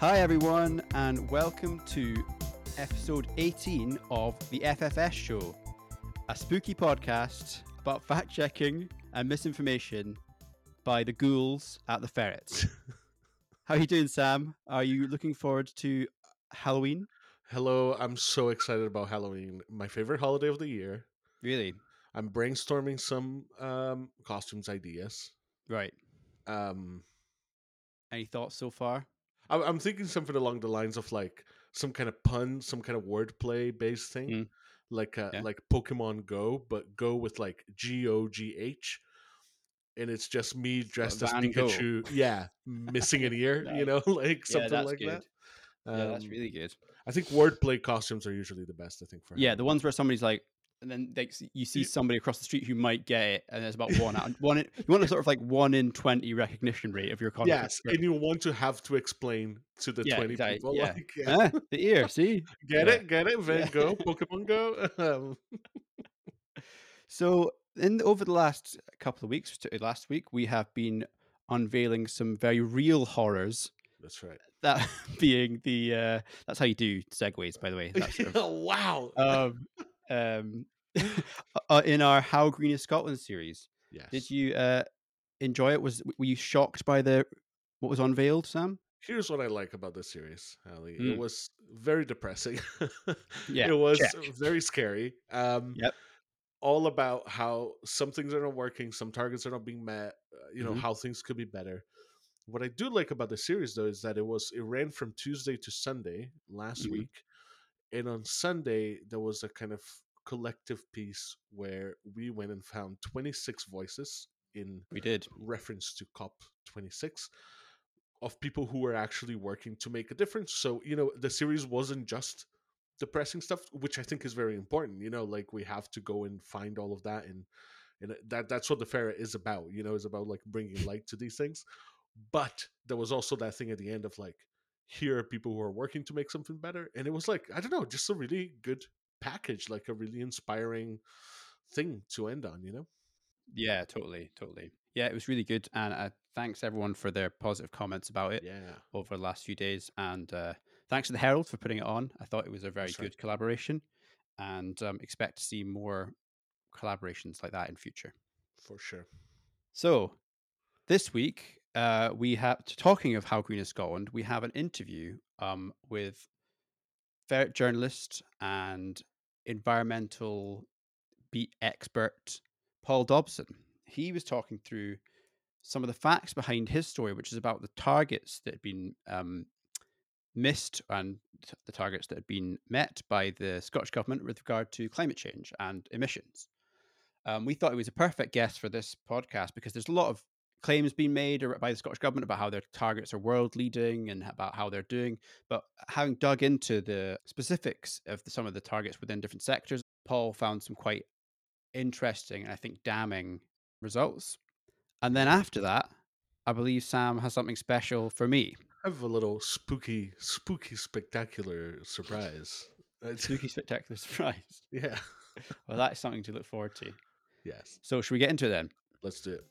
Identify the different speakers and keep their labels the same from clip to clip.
Speaker 1: Hi, everyone, and welcome to episode 18 of the FFS Show, a spooky podcast about fact checking and misinformation by the ghouls at the ferrets. How are you doing, Sam? Are you looking forward to Halloween?
Speaker 2: Hello, I'm so excited about Halloween, my favorite holiday of the year.
Speaker 1: Really?
Speaker 2: I'm brainstorming some um, costumes ideas.
Speaker 1: Right.
Speaker 2: Um,
Speaker 1: Any thoughts so far?
Speaker 2: I- I'm thinking something along the lines of like some kind of pun, some kind of wordplay based thing,
Speaker 1: Mm.
Speaker 2: like uh,
Speaker 1: Yeah.
Speaker 2: like Pokemon Go, but Go with like G O G H, and it's just me dressed as
Speaker 1: Gogh.
Speaker 2: Pikachu. Yeah, missing an ear, you know, like something
Speaker 1: yeah,
Speaker 2: like
Speaker 1: good.
Speaker 2: that.
Speaker 1: yeah, that's
Speaker 2: Um,
Speaker 1: really good.
Speaker 2: I think wordplay costumes are usually the best. I think for
Speaker 1: Yeah, the ones where somebody's like, and then like you see somebody across the street who might get it, and there's about one out one. In, you want a sort of like one in twenty recognition rate of your content.
Speaker 2: Yes, and you want to have to explain to the
Speaker 1: Yeah,
Speaker 2: twenty
Speaker 1: exactly,
Speaker 2: people,
Speaker 1: yeah.
Speaker 2: like, yeah,
Speaker 1: Ah, the ear, see.
Speaker 2: get
Speaker 1: yeah.
Speaker 2: it, get it, Van
Speaker 1: Yeah.
Speaker 2: Gogh, Pokemon Go. Um,
Speaker 1: So, in over the last couple of weeks, last week, we have been unveiling some very real horrors.
Speaker 2: That's right.
Speaker 1: That being the uh, that's how you do segues, by the way. That's sort of,
Speaker 2: wow.
Speaker 1: um, um, uh, in our How Green is Scotland series.
Speaker 2: yes.
Speaker 1: Did you uh, enjoy it? Was were you shocked by the what was unveiled, Sam?
Speaker 2: Here's what I like about this series, Ali.
Speaker 1: Mm.
Speaker 2: It was very depressing.
Speaker 1: Yeah,
Speaker 2: it was
Speaker 1: check.
Speaker 2: very scary. Um,
Speaker 1: Yep.
Speaker 2: All about how some things are not working, some targets are not being met. Uh, you know
Speaker 1: Mhm.
Speaker 2: how things could be better. What I do like about the series, though, is that it was it ran from Tuesday to Sunday last
Speaker 1: Mhm.
Speaker 2: week, and on Sunday there was a kind of collective piece where we went and found 26 voices in
Speaker 1: We did.
Speaker 2: reference to COP 26 of people who were actually working to make a difference. So, you know, the series wasn't just depressing stuff, which I think is very important. You know, like we have to go and find all of that and and that that's what the Ferret is about, you know, is about like bringing light to these things. But there was also that thing at the end of like here are people who are working to make something better and it was like I don't know, just a really good package, like a really inspiring thing to end on, you know?
Speaker 1: Yeah, totally, totally. Yeah, it was really good, and uh, thanks everyone for their positive comments about it
Speaker 2: Yeah.
Speaker 1: over the last few days, and uh, thanks to the Herald for putting it on. I thought it was a very
Speaker 2: That's right.
Speaker 1: good collaboration, and um, expect to see more collaborations like that in future.
Speaker 2: For sure.
Speaker 1: So, this week uh, we have talking of how green is Scotland. We have an interview um, with ferret journalist and environmental beat expert Paul Dobson. He was talking through some of the facts behind his story, which is about the targets that had been um, missed and the targets that had been met by the Scottish government with regard to climate change and emissions. Um, we thought it was a perfect guest for this podcast because there's a lot of claims being made by the Scottish government about how their targets are world leading and about how they're doing. But having dug into the specifics of the, some of the targets within different sectors, Paul found some quite interesting and I think damning results. And then after that, I believe Sam has something special for me.
Speaker 2: I have a little spooky, spooky, spectacular surprise.
Speaker 1: Spooky spectacular surprise.
Speaker 2: yeah.
Speaker 1: Well, that is something to look forward to.
Speaker 2: Yes.
Speaker 1: So, should we get into it then?
Speaker 2: Let's do it.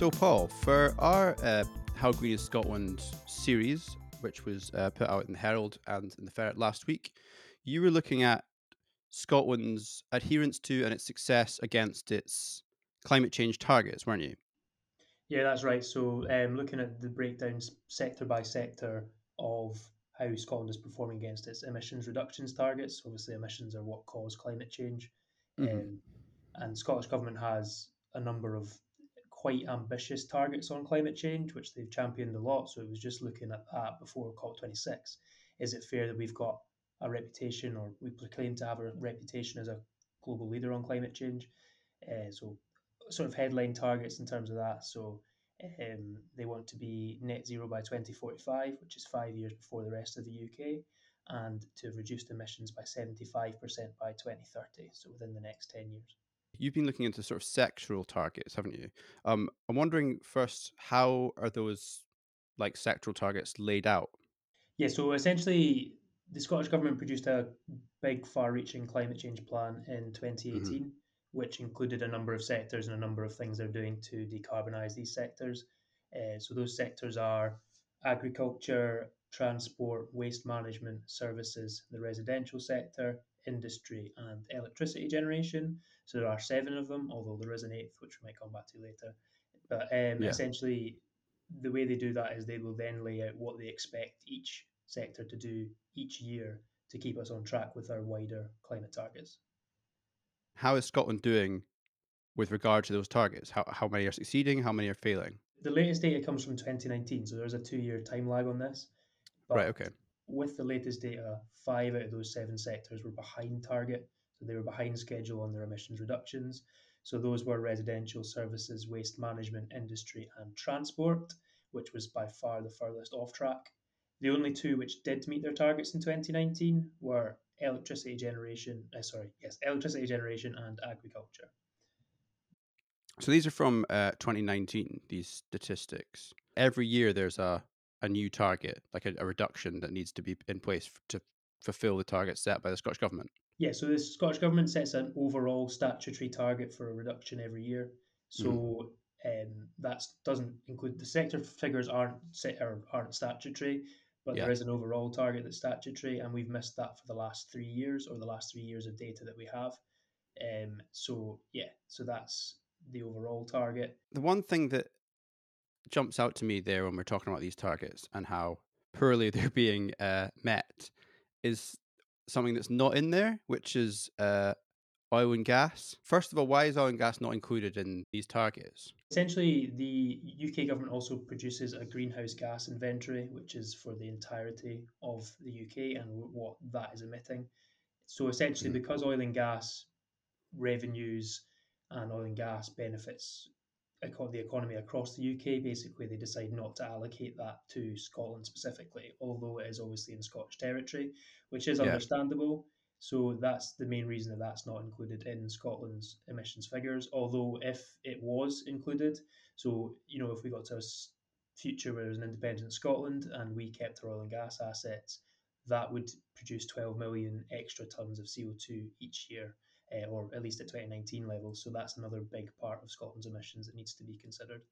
Speaker 1: So, Paul, for our uh, How Green is Scotland series, which was uh, put out in the Herald and in the Ferret last week, you were looking at Scotland's adherence to and its success against its climate change targets, weren't you?
Speaker 3: Yeah, that's right. So, um, looking at the breakdowns sector by sector of how Scotland is performing against its emissions reductions targets. Obviously, emissions are what cause climate change,
Speaker 1: Mhm.
Speaker 3: um, and Scottish government has a number of quite ambitious targets on climate change, which they've championed a lot. So, it was just looking at that before COP26. Is it fair that we've got a reputation, or we proclaim to have a reputation as a global leader on climate change? Uh, so, sort of headline targets in terms of that. So um, they want to be net zero by 2045, which is five years before the rest of the UK, and to have reduced emissions by 75% by 2030, so within the next 10 years.
Speaker 1: You've been looking into sort of sectoral targets, haven't you? Um, I'm wondering first, how are those like sectoral targets laid out?
Speaker 3: Yeah, so essentially the Scottish Government produced a big, far reaching climate change plan in 2018, mm-hmm. which included a number of sectors and a number of things they're doing to decarbonise these sectors. Uh, so, those sectors are agriculture, transport, waste management, services, the residential sector, industry, and electricity generation. So, there are seven of them, although there is an eighth, which we might come back to later. But um, yeah. essentially, the way they do that is they will then lay out what they expect each sector to do each year to keep us on track with our wider climate targets.
Speaker 1: How is Scotland doing with regard to those targets? How, how many are succeeding? How many are failing?
Speaker 3: The latest data comes from 2019, so there's a two year time lag on this.
Speaker 1: But right, okay.
Speaker 3: With the latest data, five out of those seven sectors were behind target. So they were behind schedule on their emissions reductions. So those were residential services, waste management, industry, and transport, which was by far the furthest off track. The only two which did meet their targets in 2019 were electricity generation, uh, sorry, yes, electricity generation and agriculture.
Speaker 1: So these are from uh, 2019, these statistics. Every year there's a, a new target, like a, a reduction that needs to be in place to fulfill the target set by the Scottish Government.
Speaker 3: Yeah, so the Scottish Government sets an overall statutory target for a reduction every year. So mm. um, that doesn't include the sector figures aren't set or aren't statutory, but yeah. there is an overall target that's statutory, and we've missed that for the last three years or the last three years of data that we have. Um, so yeah, so that's the overall target.
Speaker 1: The one thing that jumps out to me there when we're talking about these targets and how poorly they're being uh, met is something that's not in there, which is uh, oil and gas. First of all, why is oil and gas not included in these targets?
Speaker 3: Essentially, the UK government also produces a greenhouse gas inventory, which is for the entirety of the UK and what that is emitting. So essentially, mm. because oil and gas revenues and oil and gas benefits the economy across the UK, basically they decide not to allocate that to Scotland specifically, although it is obviously in Scottish territory, which is yeah. understandable. So that's the main reason that that's not included in Scotland's emissions figures. Although if it was included, so you know if we got to a future where there's an independent Scotland and we kept our oil and gas assets, that would produce 12 million extra tons of CO2 each year, uh, or at least at 2019 levels. So that's another big part of Scotland's emissions that needs to be considered.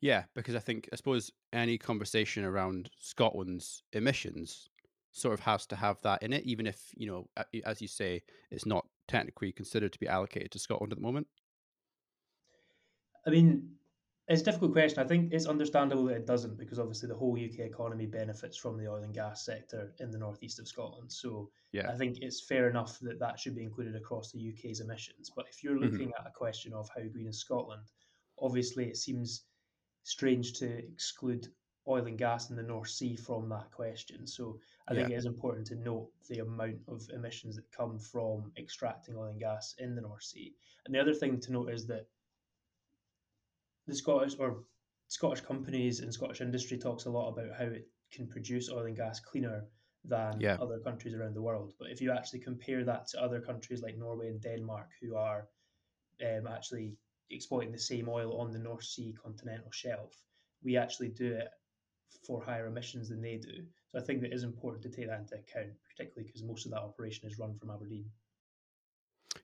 Speaker 1: Yeah, because I think I suppose any conversation around Scotland's emissions sort of has to have that in it, even if you know, as you say, it's not technically considered to be allocated to Scotland at the moment.
Speaker 3: I mean, it's a difficult question. I think it's understandable that it doesn't because obviously the whole UK economy benefits from the oil and gas sector in the northeast of Scotland. So yeah. I think it's fair enough that that should be included across the UK's emissions. But if you're mm-hmm. looking mm-hmm. at a question of how green is Scotland, obviously it seems strange to exclude oil and gas in the North Sea from that question. So I yeah. think it is important to note the amount of emissions that come from extracting oil and gas in the North Sea. And the other thing to note is that the Scottish or Scottish companies and Scottish industry talks a lot about how it can produce oil and gas cleaner than yeah. other countries around the world. But if you actually compare that to other countries like Norway and Denmark, who are um, actually exploiting the same oil on the North Sea continental shelf, we actually do it for higher emissions than they do. So I think that is important to take that into account, particularly because most of that operation is run from Aberdeen.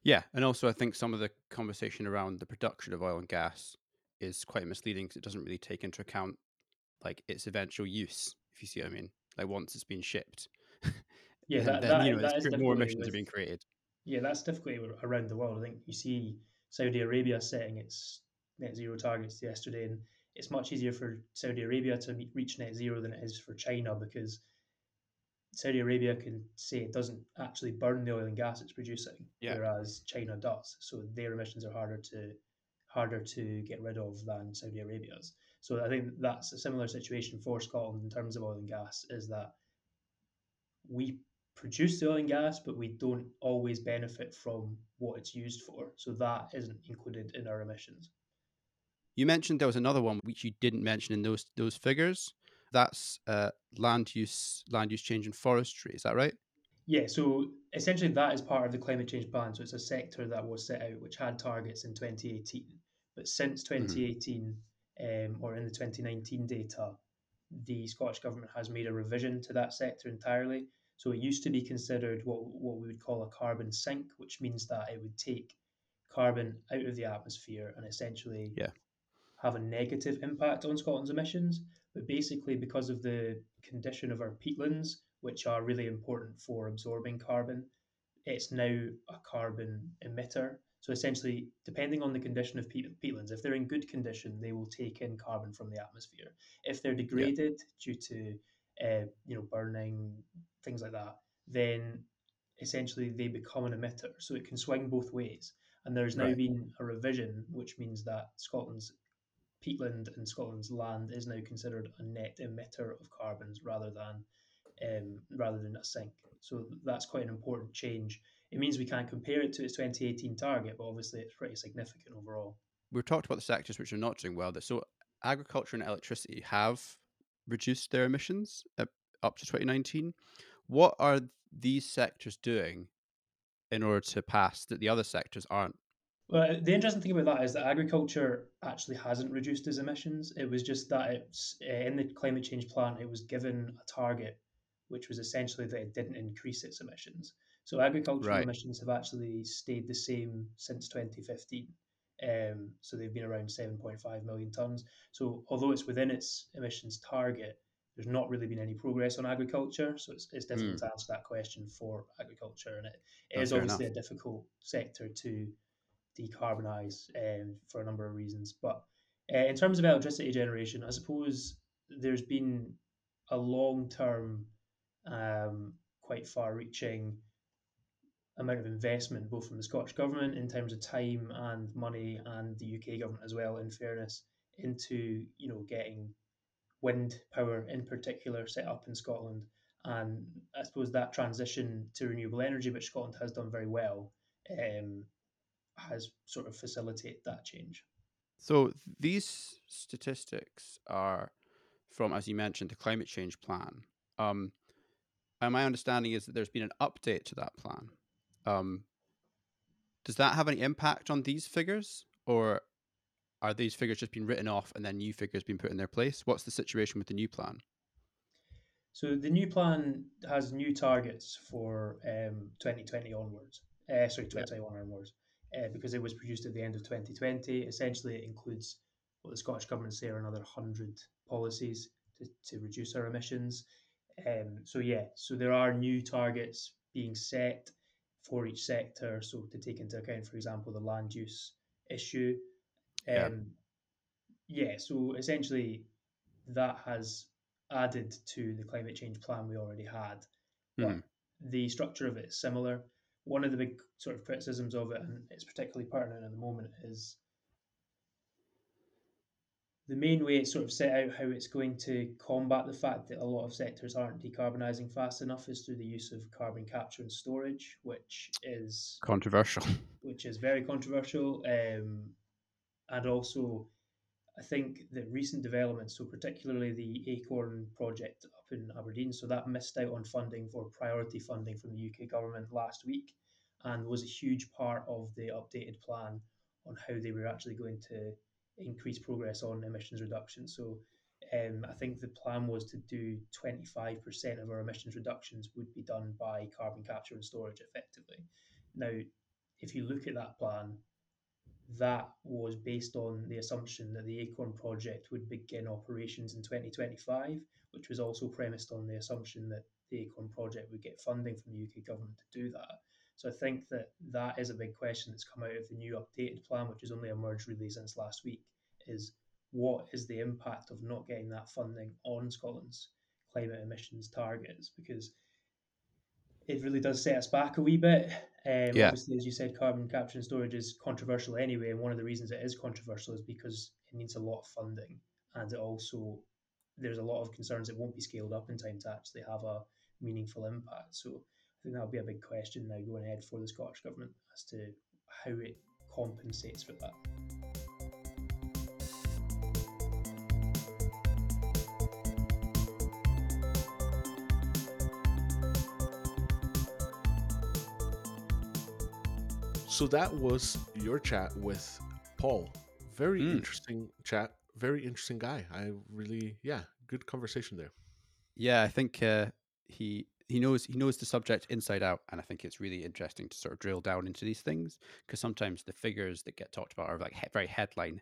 Speaker 1: Yeah, and also I think some of the conversation around the production of oil and gas is quite misleading because it doesn't really take into account like its eventual use. If you see what I mean, like once it's been shipped.
Speaker 3: Yeah, that, then, that,
Speaker 1: you know,
Speaker 3: that
Speaker 1: more emissions with, are being created.
Speaker 3: Yeah, that's difficult around the world. I think you see Saudi Arabia setting its net zero targets yesterday, and it's much easier for Saudi Arabia to reach net zero than it is for China because Saudi Arabia can say it doesn't actually burn the oil and gas it's producing, yeah. whereas China does. So their emissions are harder to harder to get rid of than Saudi Arabia's. So I think that's a similar situation for Scotland in terms of oil and gas. Is that we produce the oil and gas, but we don't always benefit from what it's used for. So that isn't included in our emissions.
Speaker 1: You mentioned there was another one which you didn't mention in those those figures. That's uh, land use, land use change in forestry. Is that right?
Speaker 3: Yeah. So essentially, that is part of the climate change plan. So it's a sector that was set out which had targets in 2018, but since 2018 mm-hmm. um, or in the 2019 data, the Scottish Government has made a revision to that sector entirely. So it used to be considered what, what we would call a carbon sink, which means that it would take carbon out of the atmosphere and essentially
Speaker 1: Yeah.
Speaker 3: have a negative impact on Scotland's emissions. But basically, because of the condition of our peatlands, which are really important for absorbing carbon, it's now a carbon emitter. So essentially, depending on the condition of peat- peatlands, if they're in good condition, they will take in carbon from the atmosphere. If they're degraded due to uh, you know burning things like that, then essentially they become an emitter. So it can swing both ways. And there's now
Speaker 1: Right.
Speaker 3: been a revision, which means that Scotland's peatland and Scotland's land is now considered a net emitter of carbons rather than um, rather than a sink. So that's quite an important change. It means we can't compare it to its 2018 target, but obviously it's pretty significant overall.
Speaker 1: We've talked about the sectors which are not doing well. So agriculture and electricity have reduced their emissions up, to 2019. What are these sectors doing in order to pass that the other sectors aren't?
Speaker 3: Well, the interesting thing about that is that agriculture actually hasn't reduced its emissions. It was just that it's uh, in the climate change plan, it was given a target, which was essentially that it didn't increase its emissions. So agricultural
Speaker 1: Right.
Speaker 3: emissions have actually stayed the same since 2015. Um, so they've been around 7.5 million tons. So although it's within its emissions target, there's not really been any progress on agriculture. So it's, it's difficult to answer that question for agriculture, and it, it
Speaker 1: Oh,
Speaker 3: is
Speaker 1: fair
Speaker 3: obviously a difficult sector to decarbonize um, for a number of reasons. But uh, in terms of electricity generation, I suppose there's been a long term, um, quite far reaching amount of investment, both from the Scottish Government in terms of time and money, and the UK Government as well, in fairness, into you know getting wind power in particular set up in Scotland. And I suppose that transition to renewable energy, which Scotland has done very well, um, has sort of facilitated that change.
Speaker 1: So these statistics are from, as you mentioned, the climate change plan. Um, and my understanding is that there's been an update to that plan. Um, does that have any impact on these figures, or are these figures just being written off and then new figures being put in their place? What's the situation with the new plan?
Speaker 3: So the new plan has new targets for um, 2020 onwards. Uh, sorry, 2021 onwards, uh, because it was produced at the end of 2020. Essentially, it includes what the Scottish Government say are another 100 policies to, to reduce our emissions. Um, so yeah, so there are new targets being set for each sector. So to take into account, for example, the land use issue. Um,
Speaker 1: Yeah.
Speaker 3: yeah, so essentially that has added to the climate change plan we already had.
Speaker 1: Mhm.
Speaker 3: the structure of it is similar. One of the big sort of criticisms of it, and it's particularly pertinent at the moment, is the main way it's sort of set out how it's going to combat the fact that a lot of sectors aren't decarbonising fast enough is through the use of carbon capture and storage, which is
Speaker 1: Controversial.
Speaker 3: which is very controversial. Um, and also, I think that recent developments, so particularly the Acorn project up in Aberdeen, so that missed out on funding for priority funding from the UK government last week and was a huge part of the updated plan on how they were actually going to increase progress on emissions reduction. So um, I think the plan was to do 25% of our emissions reductions would be done by carbon capture and storage effectively. Now, if you look at that plan, that was based on the assumption that the Acorn project would begin operations in 2025, which was also premised on the assumption that the Acorn project would get funding from the UK government to do that. So I think that that is a big question that's come out of the new updated plan, which has only emerged really since last week, is what is the impact of not getting that funding on Scotland's climate emissions targets? Because it really does set us back a wee bit. Um,
Speaker 1: Yeah.
Speaker 3: Obviously, as you said, carbon capture and storage is controversial anyway, and one of the reasons it is controversial is because it needs a lot of funding, and it also there's a lot of concerns it won't be scaled up in time to actually have a meaningful impact. So I think that'll be a big question now going ahead for the Scottish government as to how it compensates for that.
Speaker 2: So that was your chat with Paul. Very
Speaker 1: Mm.
Speaker 2: interesting chat. Very interesting guy. I really, yeah, good conversation there.
Speaker 1: Yeah, I think uh, he he knows he knows the subject inside out, and I think it's really interesting to sort of drill down into these things because sometimes the figures that get talked about are like he- very headline,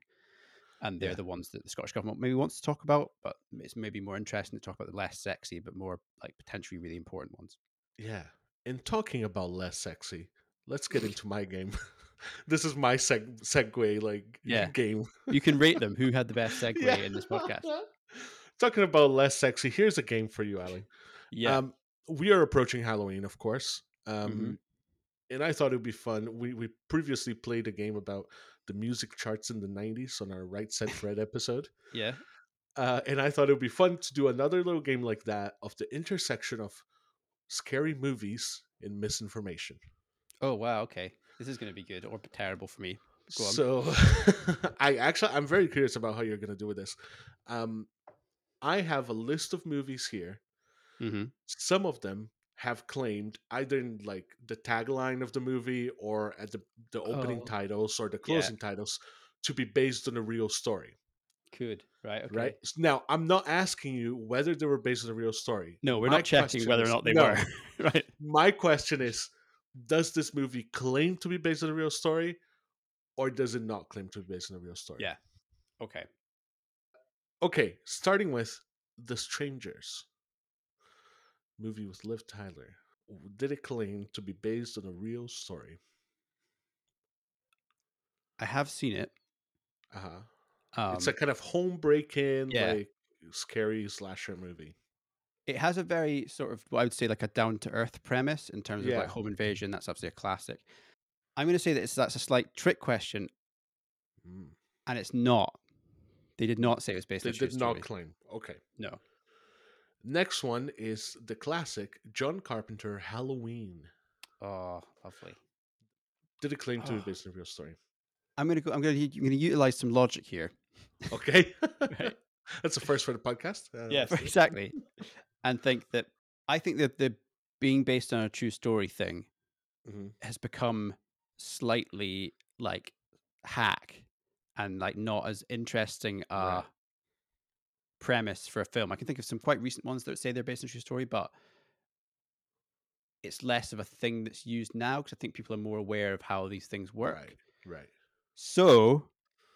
Speaker 1: and they're
Speaker 2: Yeah.
Speaker 1: the ones that the Scottish government maybe wants to talk about, but it's maybe more interesting to talk about the less sexy but more like potentially really important ones.
Speaker 2: Yeah. And talking about less sexy, let's get into my game. this is my seg- segue like
Speaker 1: Yeah.
Speaker 2: game.
Speaker 1: You can rate them. Who had the best segue in this podcast?
Speaker 2: Talking about less sexy, here's a game for you, Ali.
Speaker 1: Yeah,
Speaker 2: Um, we are approaching Halloween, of course. Um,
Speaker 1: Mhm.
Speaker 2: And I thought it would be fun. We we previously played a game about the music charts in the 90s on our Right Set Fred episode.
Speaker 1: yeah.
Speaker 2: Uh, and I thought it would be fun to do another little game like that of the intersection of scary movies and misinformation.
Speaker 1: Oh wow, okay. This is going to be good or terrible for me.
Speaker 2: So I actually I'm very curious about how you're going to do with this. Um, I have a list of movies here.
Speaker 1: Hmm
Speaker 2: Some of them have claimed either in like the tagline of the movie or at the the opening
Speaker 1: Oh.
Speaker 2: titles or the
Speaker 1: Yeah.
Speaker 2: closing titles to be based on a real story.
Speaker 1: Could right, okay.
Speaker 2: Right now, I'm not asking you whether they were based on a real story.
Speaker 1: No, we're
Speaker 2: My
Speaker 1: not checking whether or not they
Speaker 2: no.
Speaker 1: were. right.
Speaker 2: My question is: Does this movie claim to be based on a real story, or does it not claim to be based on a real story?
Speaker 1: Yeah. Okay.
Speaker 2: Okay, starting with The Strangers, movie with Liv Tyler. Did it claim to be based on a real story?
Speaker 1: I have seen it.
Speaker 2: Uh huh.
Speaker 1: Um,
Speaker 2: it's a kind of home break-in,
Speaker 1: yeah.
Speaker 2: like scary slasher movie.
Speaker 1: it has a very sort of what I would say like a down to earth premise in terms of
Speaker 2: Yeah.
Speaker 1: like home invasion. That's obviously a classic. I'm going to say that it's, that's a slight trick question,
Speaker 2: Mm.
Speaker 1: and it's not. They did not say it was based
Speaker 2: They
Speaker 1: on
Speaker 2: did not
Speaker 1: story.
Speaker 2: claim. Okay.
Speaker 1: No.
Speaker 2: Next one is the classic John Carpenter Halloween.
Speaker 1: Oh, lovely.
Speaker 2: Did it claim to be based on a real story?
Speaker 1: I'm going to go. I'm to. I'm to utilize some logic here.
Speaker 2: Okay.
Speaker 1: Right.
Speaker 2: That's the first for the podcast. Uh,
Speaker 1: Yeah,
Speaker 2: let's do it.
Speaker 1: exactly. and think that I think that the being based on a true story thing
Speaker 2: Mhm.
Speaker 1: has become slightly like hack and like not as interesting a
Speaker 2: Right.
Speaker 1: Premise for a film. I can think of some quite recent ones that say they're based on a true story, but it's less of a thing that's used now because I think people are more aware of how these things work.
Speaker 2: Right. Right.
Speaker 1: So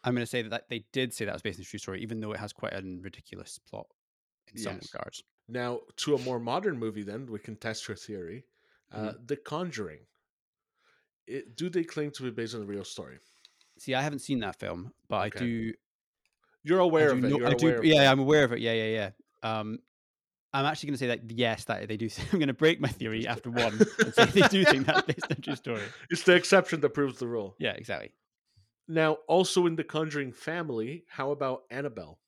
Speaker 1: I'm going to say that, that they did say that was based on a true story, even though it has quite a ridiculous plot in some regards.
Speaker 2: Now, to a more modern movie, then we can test your theory. Uh,
Speaker 1: Mm-hmm.
Speaker 2: The Conjuring. It, do they claim to be based on a real story?
Speaker 1: See, I haven't seen that film, but
Speaker 2: Okay.
Speaker 1: I do.
Speaker 2: You're aware of it.
Speaker 1: know- I do.
Speaker 2: aware
Speaker 1: Yeah. I'm aware of it. Yeah, yeah, yeah. Um, I'm actually going to say that yes, that they do. I'm going to break my theory after one and say they do think that's based on true story.
Speaker 2: It's the exception that proves the rule.
Speaker 1: Yeah, exactly.
Speaker 2: Now, also in the Conjuring family, how about Annabelle,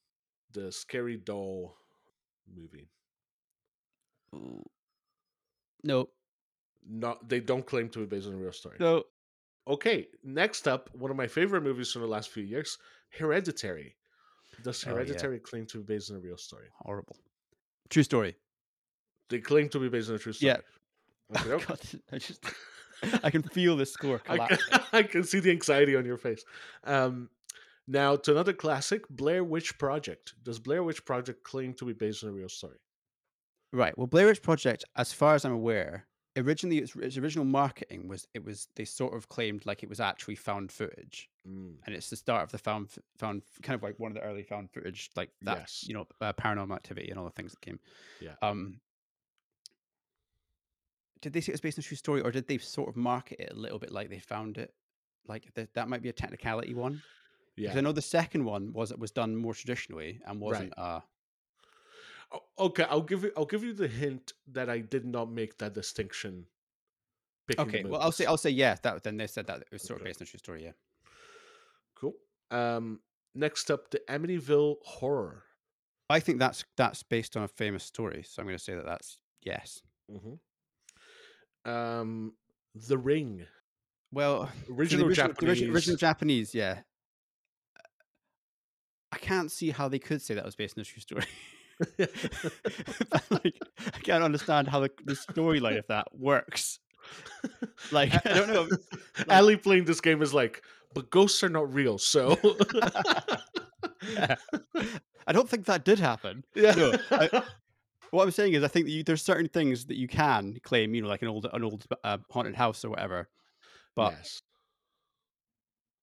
Speaker 2: the scary doll movie?
Speaker 1: No,
Speaker 2: Not they don't claim to be based on a real story.
Speaker 1: no.
Speaker 2: Okay, next up, one of my favorite movies from the last few years, Hereditary. Does
Speaker 1: Oh, yeah.
Speaker 2: Hereditary claim to be based on a real story?
Speaker 1: Horrible. True story.
Speaker 2: They claim to be based on a true story.
Speaker 1: Yeah.
Speaker 2: Okay,
Speaker 1: Oh. God, I just, I can feel the score
Speaker 2: I
Speaker 1: collapse.
Speaker 2: can, I can see the anxiety on your face. Um, now to another classic, Blair Witch Project. Does Blair Witch Project claim to be based on a real story?
Speaker 1: Right. Well, Blair Witch Project, as far as I'm aware, originally its, its original marketing was it was they sort of claimed like it was actually found footage,
Speaker 2: Mm,
Speaker 1: and it's the start of the found found kind of like one of the early found footage, like that
Speaker 2: Yes.
Speaker 1: you know uh, paranormal activity and all the things that came.
Speaker 2: Yeah.
Speaker 1: Um. Did they say it was based on a true story, or did they sort of market it a little bit like they found it? Like th- that might be a technicality one. Because
Speaker 2: yeah.
Speaker 1: I know the second one was it was done more traditionally and wasn't. Uh,
Speaker 2: O- Okay, I'll give you. I'll give you the hint that I did not make that distinction.
Speaker 1: okay. Well, I'll say. I'll say yeah. That then they said that it was sort of based on a true story. Yeah.
Speaker 2: Cool. Um, next up, the Amityville Horror.
Speaker 1: I think that's that's based on a famous story, so I'm going to say that that's yes.
Speaker 2: hmm Um, The Ring.
Speaker 1: Well, the
Speaker 2: Original, Japanese.
Speaker 1: original, original Japanese, yeah. I can't see how they could say that was based on a true story. like, I can't understand how the, the storyline of that works. Like, I don't know.
Speaker 2: Ali playing this game is like, but ghosts are not real, so
Speaker 1: Yeah. I don't think that did happen.
Speaker 2: Yeah.
Speaker 1: No, I- What I'm saying is, I think that you, there's certain things that you can claim, you know, like an old an old uh, haunted house or whatever. But
Speaker 2: yes.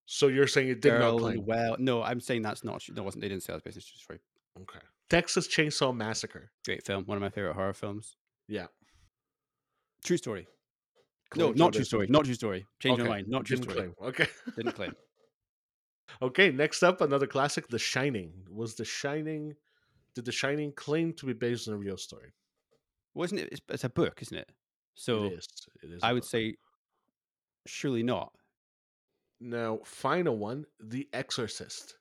Speaker 2: So you're saying it did not
Speaker 1: and well, no, I'm saying that's not true. No, it wasn't. They didn't say that based on true story.
Speaker 2: Okay. Texas Chainsaw Massacre.
Speaker 1: Great film, one of my favorite horror films.
Speaker 2: Yeah.
Speaker 1: True story.
Speaker 2: Claims
Speaker 1: no, not true story. Not true story. Change your
Speaker 2: Okay,
Speaker 1: mind. Not true
Speaker 2: Didn't
Speaker 1: story.
Speaker 2: claim. Okay.
Speaker 1: Didn't claim.
Speaker 2: Okay. Next up, another classic, The Shining. Was The Shining? Did The Shining claim to be based on a real story?
Speaker 1: Wasn't it? It's, it's a book, isn't it? So
Speaker 2: it is. It is. a
Speaker 1: I would
Speaker 2: book.
Speaker 1: say, surely not.
Speaker 2: Now, final one, The Exorcist.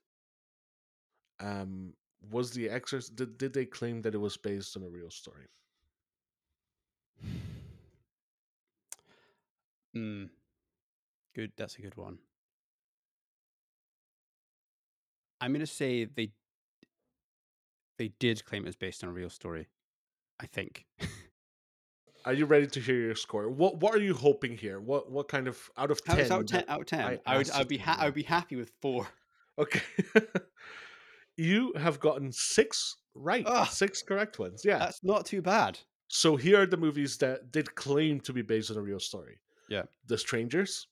Speaker 2: Um, was The Exorcist? Did, did they claim that it was based on a real story?
Speaker 1: Mm. Good. That's a good one. I'm going to say they they did claim it was based on a real story. I think.
Speaker 2: Are you ready to hear your score? What What are you hoping here? What What kind of out of ten?
Speaker 1: out of ten, out of 10
Speaker 2: I
Speaker 1: I, would. i'd be. Ha- I would be happy with four.
Speaker 2: Okay. you have gotten six right.
Speaker 1: Ugh.
Speaker 2: Six correct ones. Yeah.
Speaker 1: That's not too bad.
Speaker 2: So here are the movies that did claim to be based on a real story.
Speaker 1: Yeah.
Speaker 2: The Strangers,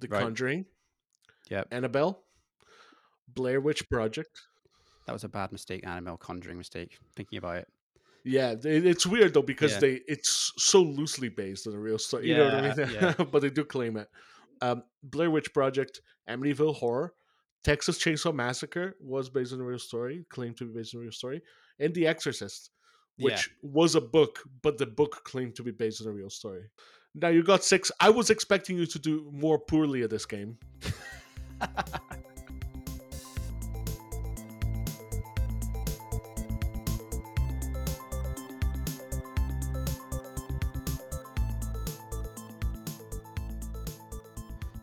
Speaker 2: The
Speaker 1: Right.
Speaker 2: Conjuring,
Speaker 1: yeah,
Speaker 2: Annabelle, Blair Witch Project.
Speaker 1: That was a bad mistake, Annabelle Conjuring mistake. Thinking about it.
Speaker 2: Yeah, it's weird though because
Speaker 1: Yeah.
Speaker 2: they it's so loosely based on a real story. You know what I mean?
Speaker 1: yeah.
Speaker 2: but they do claim it. Um, Blair Witch Project, Amityville Horror, Texas Chainsaw Massacre was based on a real story, claimed to be based on a real story, and The Exorcist,
Speaker 1: Yeah.
Speaker 2: which was a book, but the book claimed to be based on a real story. Now you got six. I was expecting you to do more poorly at this game.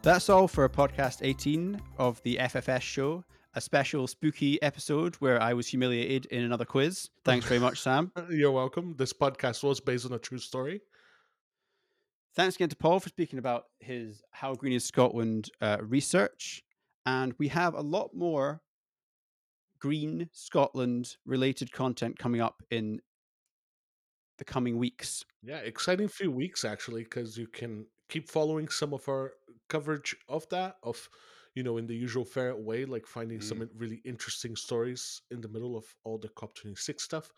Speaker 1: That's all for podcast 18 of the FFS show, a special spooky episode where I was humiliated in another quiz. Thanks very much, Sam.
Speaker 2: You're welcome. This podcast was based on a true story.
Speaker 1: Thanks again to Paul for speaking about his How Green is Scotland uh, research. And we have a lot more Green Scotland related content coming up in the coming weeks.
Speaker 2: Yeah, exciting few weeks actually, because you can keep following some of our coverage of that, of you know, in the usual Ferret way, like finding some really interesting stories in the middle of all the COP26 stuff.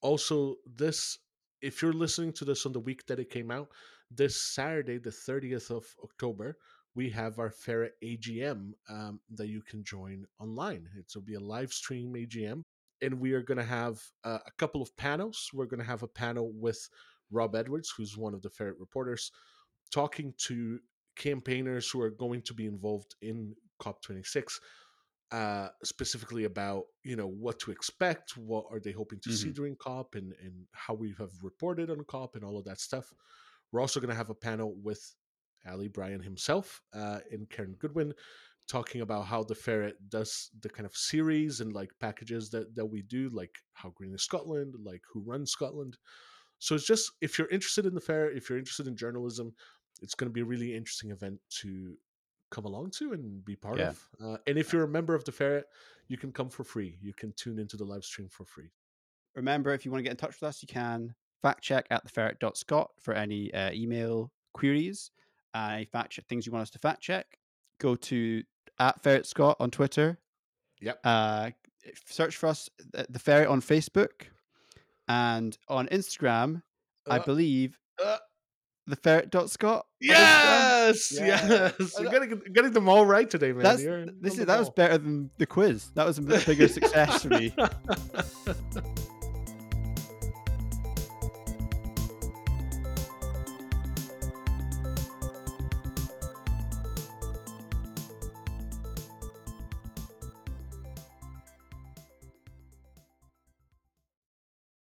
Speaker 2: Also, this, if you're listening to this on the week that it came out, this Saturday, the 30th of October, we have our Ferret AGM um, that you can join online. It will be a live stream AGM, and we are going to have uh, a couple of panels. We're going to have a panel with Rob Edwards, who's one of the Ferret reporters, talking to campaigners who are going to be involved in COP26, uh, specifically about you know what to expect, what are they hoping to see
Speaker 1: Mhm.
Speaker 2: during COP, and and how we have reported on COP and all of that stuff. We're also going to have a panel with Ali Brian himself uh, and Karin Goodwin talking about how the ferret does the kind of series and like packages that, that we do, like how green is Scotland, like who runs Scotland. So it's just if you're interested in the ferret, if you're interested in journalism, it's going to be a really interesting event to come along to and be part
Speaker 1: Yeah.
Speaker 2: of. Uh, and if you're a member of the ferret, you can come for free. You can tune into the live stream for free.
Speaker 1: Remember, if you want to get in touch with us, you can fact check at theferret.scot for any uh, email queries, uh, any fact check things you want us to fact check. Go to at Ferret Scot on Twitter.
Speaker 2: Yep.
Speaker 1: Uh, search for us, the the Ferret on Facebook, and on Instagram. I
Speaker 2: Uh,
Speaker 1: believe
Speaker 2: uh,
Speaker 1: the ferret dot scot.
Speaker 2: Um, yes,
Speaker 1: Yeah.
Speaker 2: yes. You're getting, getting them all right today, man.
Speaker 1: That's
Speaker 2: You're
Speaker 1: this is that was better than the quiz. That was a bigger success for me.